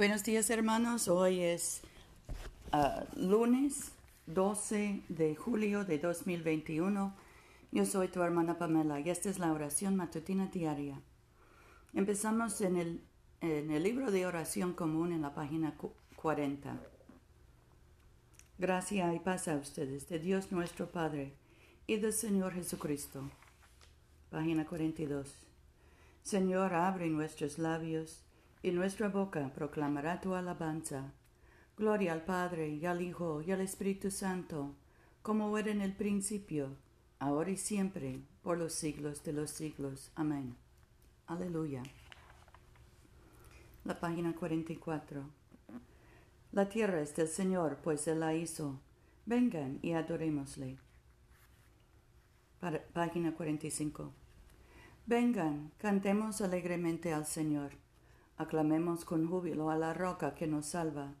Buenos días hermanos, hoy es uh, lunes 12 de julio de 2021. Yo soy tu hermana Pamela y esta es la oración matutina diaria. Empezamos en el, en el libro de oración común en la página 40. Gracia y paz a ustedes, de Dios nuestro Padre y del Señor Jesucristo. Página 42. Señor, abre nuestros labios y nuestra boca proclamará tu alabanza. Gloria al Padre y al Hijo y al Espíritu Santo, como era en el principio, ahora y siempre, por los siglos de los siglos. Amén. Aleluya. La página 44. La tierra es del Señor, pues Él la hizo. Vengan y adorémosle. Página 45. Vengan, cantemos alegremente al Señor Aclamemos con júbilo a la roca que nos salva.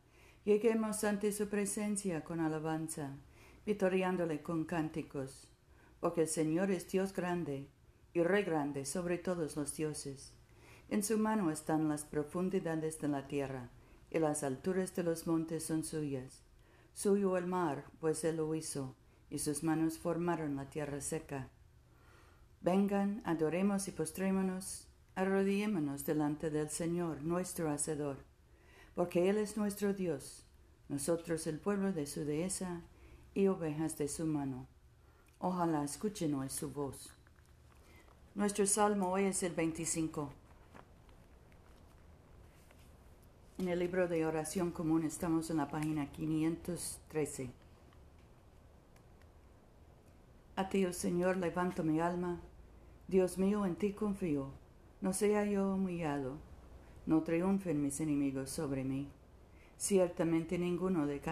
Lleguemos ante su presencia con alabanza, vitoriándole con cánticos. Porque el Señor es Dios grande y Rey grande sobre todos los dioses. En su mano están las profundidades de la tierra, y las alturas de los montes son suyas. Suyo el mar, pues él lo hizo, y sus manos formaron la tierra seca. Vengan, adoremos y postrémonos arrodillémonos delante del Señor, nuestro Hacedor, porque Él es nuestro Dios, nosotros el pueblo de su dehesa y ovejas de su mano. Ojalá escuchen hoy su voz. Nuestro salmo hoy es el 25. En el libro de oración común estamos en la página 513. A ti, oh Señor, levanto mi alma. Dios mío, en ti confío. No sea yo humillado, no triunfen mis enemigos sobre mí. Ciertamente ninguno de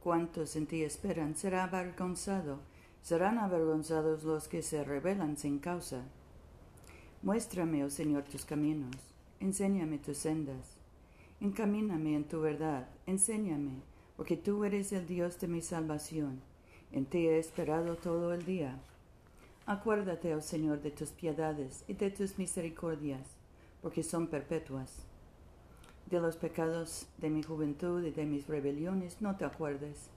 cuantos en ti esperan será avergonzado, serán avergonzados los que se rebelan sin causa. Muéstrame, oh Señor, tus caminos, enséñame tus sendas, encamíname en tu verdad, enséñame, porque tú eres el Dios de mi salvación, en ti he esperado todo el día. Acuérdate, oh Señor, de tus piedades y de tus misericordias, porque son perpetuas. De los pecados de mi juventud y de mis rebeliones no te acuerdes.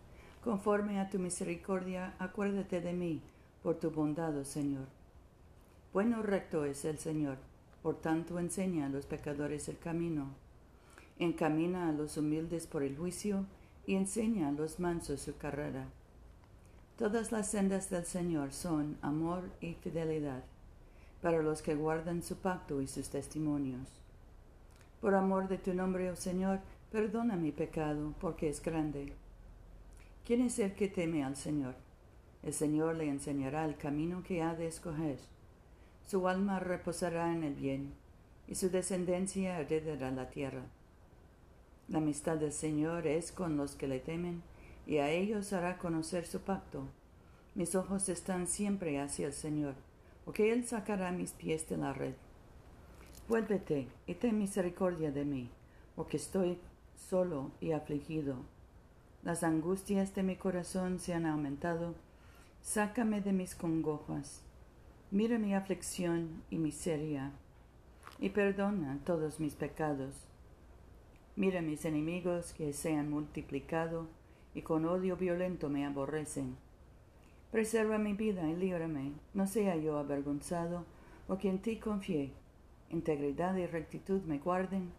Conforme a tu misericordia, acuérdate de mí, por tu bondad, oh Señor. Bueno recto es el Señor, por tanto enseña a los pecadores el camino. Encamina a los humildes por el juicio y enseña a los mansos su carrera. Todas las sendas del Señor son amor y fidelidad para los que guardan su pacto y sus testimonios. Por amor de tu nombre, oh Señor, perdona mi pecado, porque es grande. ¿Quién es el que teme al Señor? El Señor le enseñará el camino que ha de escoger. Su alma reposará en el bien, y su descendencia heredará la tierra. La amistad del Señor es con los que le temen, y a ellos hará conocer su pacto. Mis ojos están siempre hacia el Señor, porque Él sacará mis pies de la red. Vuélvete y ten misericordia de mí, porque estoy solo y afligido. Las angustias de mi corazón se han aumentado. Sácame de mis congojas. Mira mi aflicción y miseria, y perdona todos mis pecados. Mira mis enemigos que se han multiplicado y con odio violento me aborrecen. Preserva mi vida y líbrame, no sea yo avergonzado, que en ti confié. Integridad y rectitud me guarden,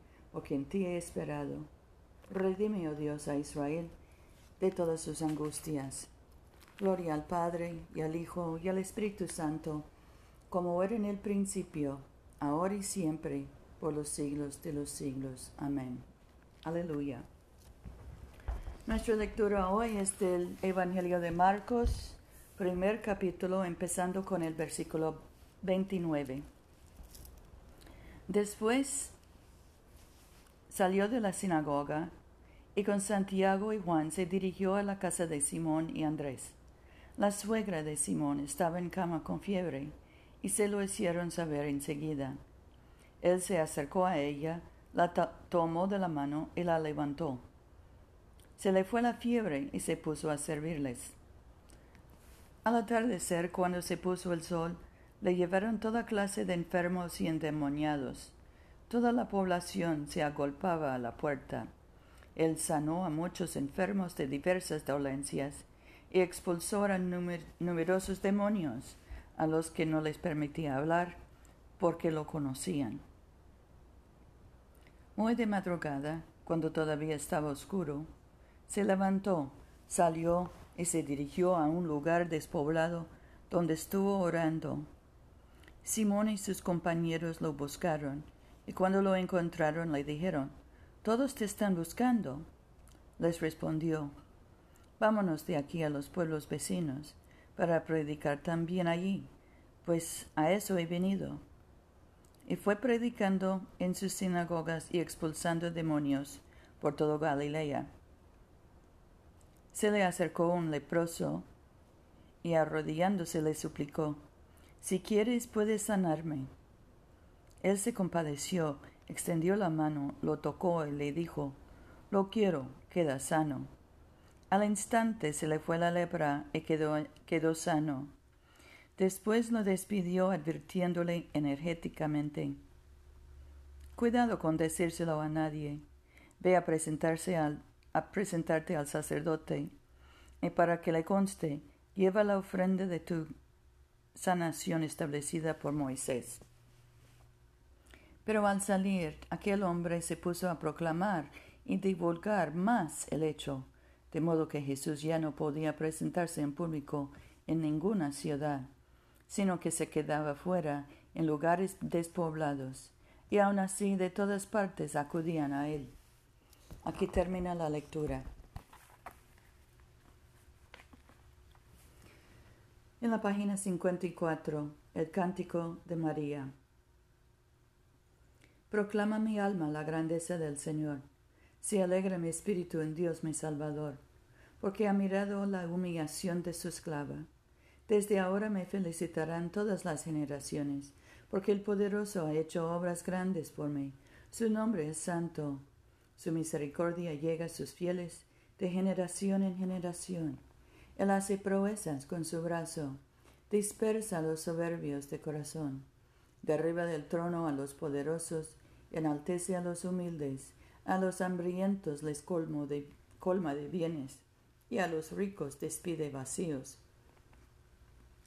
que en ti he esperado. Redime, oh Dios, a Israel de todas sus angustias. Gloria al Padre, y al Hijo, y al Espíritu Santo, como era en el principio, ahora y siempre, por los siglos de los siglos. Amén. Aleluya. Nuestra lectura hoy es del Evangelio de Marcos, primer capítulo, empezando con el versículo 29. Después salió de la sinagoga y con Santiago y Juan se dirigió a la casa de Simón y Andrés. La suegra de Simón estaba en cama con fiebre y se lo hicieron saber enseguida. Él se acercó a ella, la tomó de la mano y la levantó. Se le fue la fiebre y se puso a servirles. Al atardecer, cuando se puso el sol, le llevaron toda clase de enfermos y endemoniados. toda la población se agolpaba a la puerta. Él sanó a muchos enfermos de diversas dolencias y expulsó a numerosos demonios a los que no les permitía hablar porque lo conocían. Muy de madrugada, cuando todavía estaba oscuro, se levantó, salió y se dirigió a un lugar despoblado donde estuvo orando. Simón y sus compañeros lo buscaron, y cuando lo encontraron le dijeron, Todos te están buscando. Les respondió, Vámonos de aquí a los pueblos vecinos, para predicar también allí, pues a eso he venido y fue predicando en sus sinagogas y expulsando demonios por todo Galilea. Se le acercó un leproso y arrodillándose le suplicó, Si quieres puedes sanarme. Él se compadeció, extendió la mano, lo tocó y le dijo, Lo quiero, queda sano. Al instante se le fue la lepra y quedó, quedó sano. Después lo despidió advirtiéndole energéticamente Cuidado con decírselo a nadie. Ve a presentarse al, a presentarte al sacerdote, y para que le conste, lleva la ofrenda de tu sanación establecida por Moisés. Pero al salir, aquel hombre se puso a proclamar y divulgar más el hecho, de modo que Jesús ya no podía presentarse en público en ninguna ciudad sino que se quedaba fuera en lugares despoblados, y aun así de todas partes acudían a él. Aquí termina la lectura. En la página 54, el cántico de María. Proclama mi alma la grandeza del Señor. Se alegra mi espíritu en Dios mi Salvador, porque ha mirado la humillación de su esclava. Desde ahora me felicitarán todas las generaciones, porque el poderoso ha hecho obras grandes por mí. Su nombre es santo. Su misericordia llega a sus fieles de generación en generación. Él hace proezas con su brazo, dispersa a los soberbios de corazón, derriba del trono a los poderosos, enaltece a los humildes, a los hambrientos les colmo de, colma de bienes, y a los ricos despide vacíos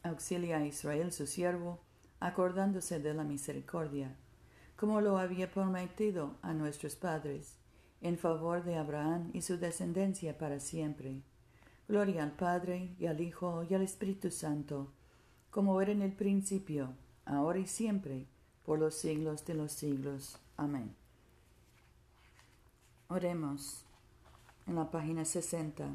auxilia a Israel su siervo, acordándose de la misericordia, como lo había prometido a nuestros padres, en favor de Abraham y su descendencia para siempre. Gloria al Padre y al Hijo y al Espíritu Santo, como era en el principio, ahora y siempre, por los siglos de los siglos. Amén. Oremos en la página 60.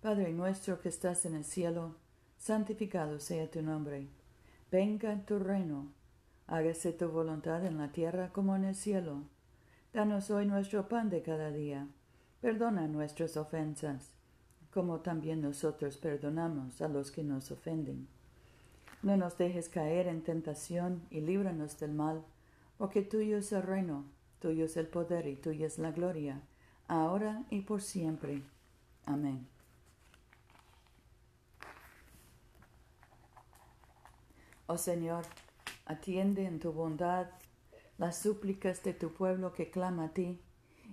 Padre nuestro que estás en el cielo, santificado sea tu nombre. Venga tu reino. Hágase tu voluntad en la tierra como en el cielo. Danos hoy nuestro pan de cada día. Perdona nuestras ofensas, como también nosotros perdonamos a los que nos ofenden. No nos dejes caer en tentación y líbranos del mal, porque tuyo es el reino, tuyo es el poder y tuya es la gloria, ahora y por siempre. Amén. Oh Señor, atiende en tu bondad las súplicas de tu pueblo que clama a ti,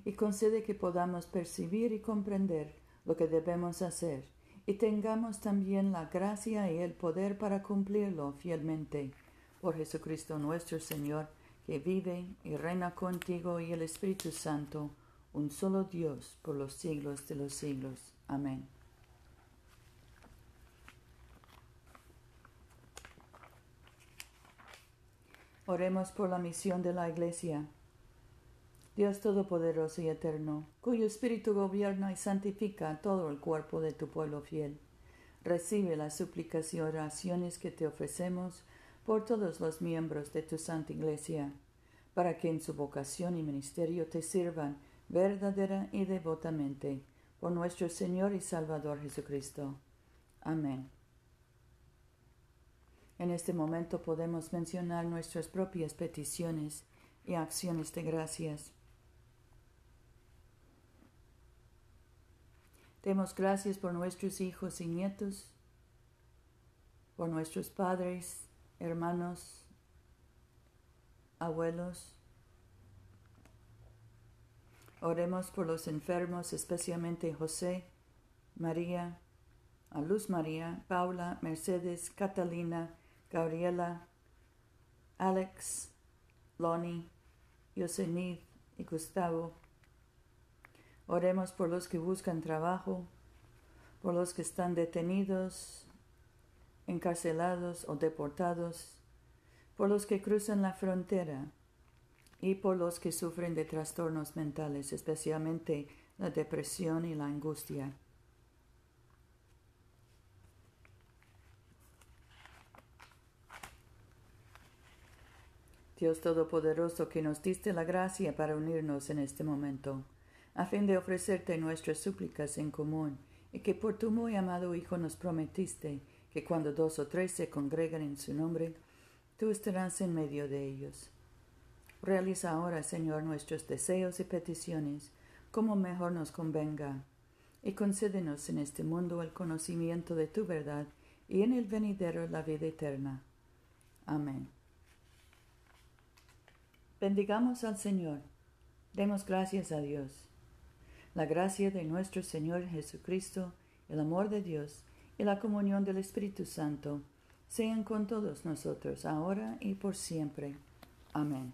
y concede que podamos percibir y comprender lo que debemos hacer, y tengamos también la gracia y el poder para cumplirlo fielmente. Por Jesucristo nuestro Señor, que vive y reina contigo y el Espíritu Santo, un solo Dios por los siglos de los siglos. Amén. Oremos por la misión de la Iglesia. Dios Todopoderoso y Eterno, cuyo Espíritu gobierna y santifica todo el cuerpo de tu pueblo fiel, recibe las súplicas y oraciones que te ofrecemos por todos los miembros de tu Santa Iglesia, para que en su vocación y ministerio te sirvan verdadera y devotamente, por nuestro Señor y Salvador Jesucristo. Amén. En este momento podemos mencionar nuestras propias peticiones y acciones de gracias. Demos gracias por nuestros hijos y nietos, por nuestros padres, hermanos, abuelos. Oremos por los enfermos, especialmente José, María, a Luz María, Paula, Mercedes, Catalina, Gabriela, Alex, Lonnie, Yosemite y Gustavo. Oremos por los que buscan trabajo, por los que están detenidos, encarcelados o deportados, por los que cruzan la frontera y por los que sufren de trastornos mentales, especialmente la depresión y la angustia. Dios Todopoderoso, que nos diste la gracia para unirnos en este momento, a fin de ofrecerte nuestras súplicas en común, y que por tu muy amado Hijo nos prometiste que cuando dos o tres se congregan en su nombre, tú estarás en medio de ellos. Realiza ahora, Señor, nuestros deseos y peticiones, como mejor nos convenga, y concédenos en este mundo el conocimiento de tu verdad y en el venidero la vida eterna. Amén. Bendigamos al Señor. Demos gracias a Dios. La gracia de nuestro Señor Jesucristo, el amor de Dios y la comunión del Espíritu Santo sean con todos nosotros, ahora y por siempre. Amén.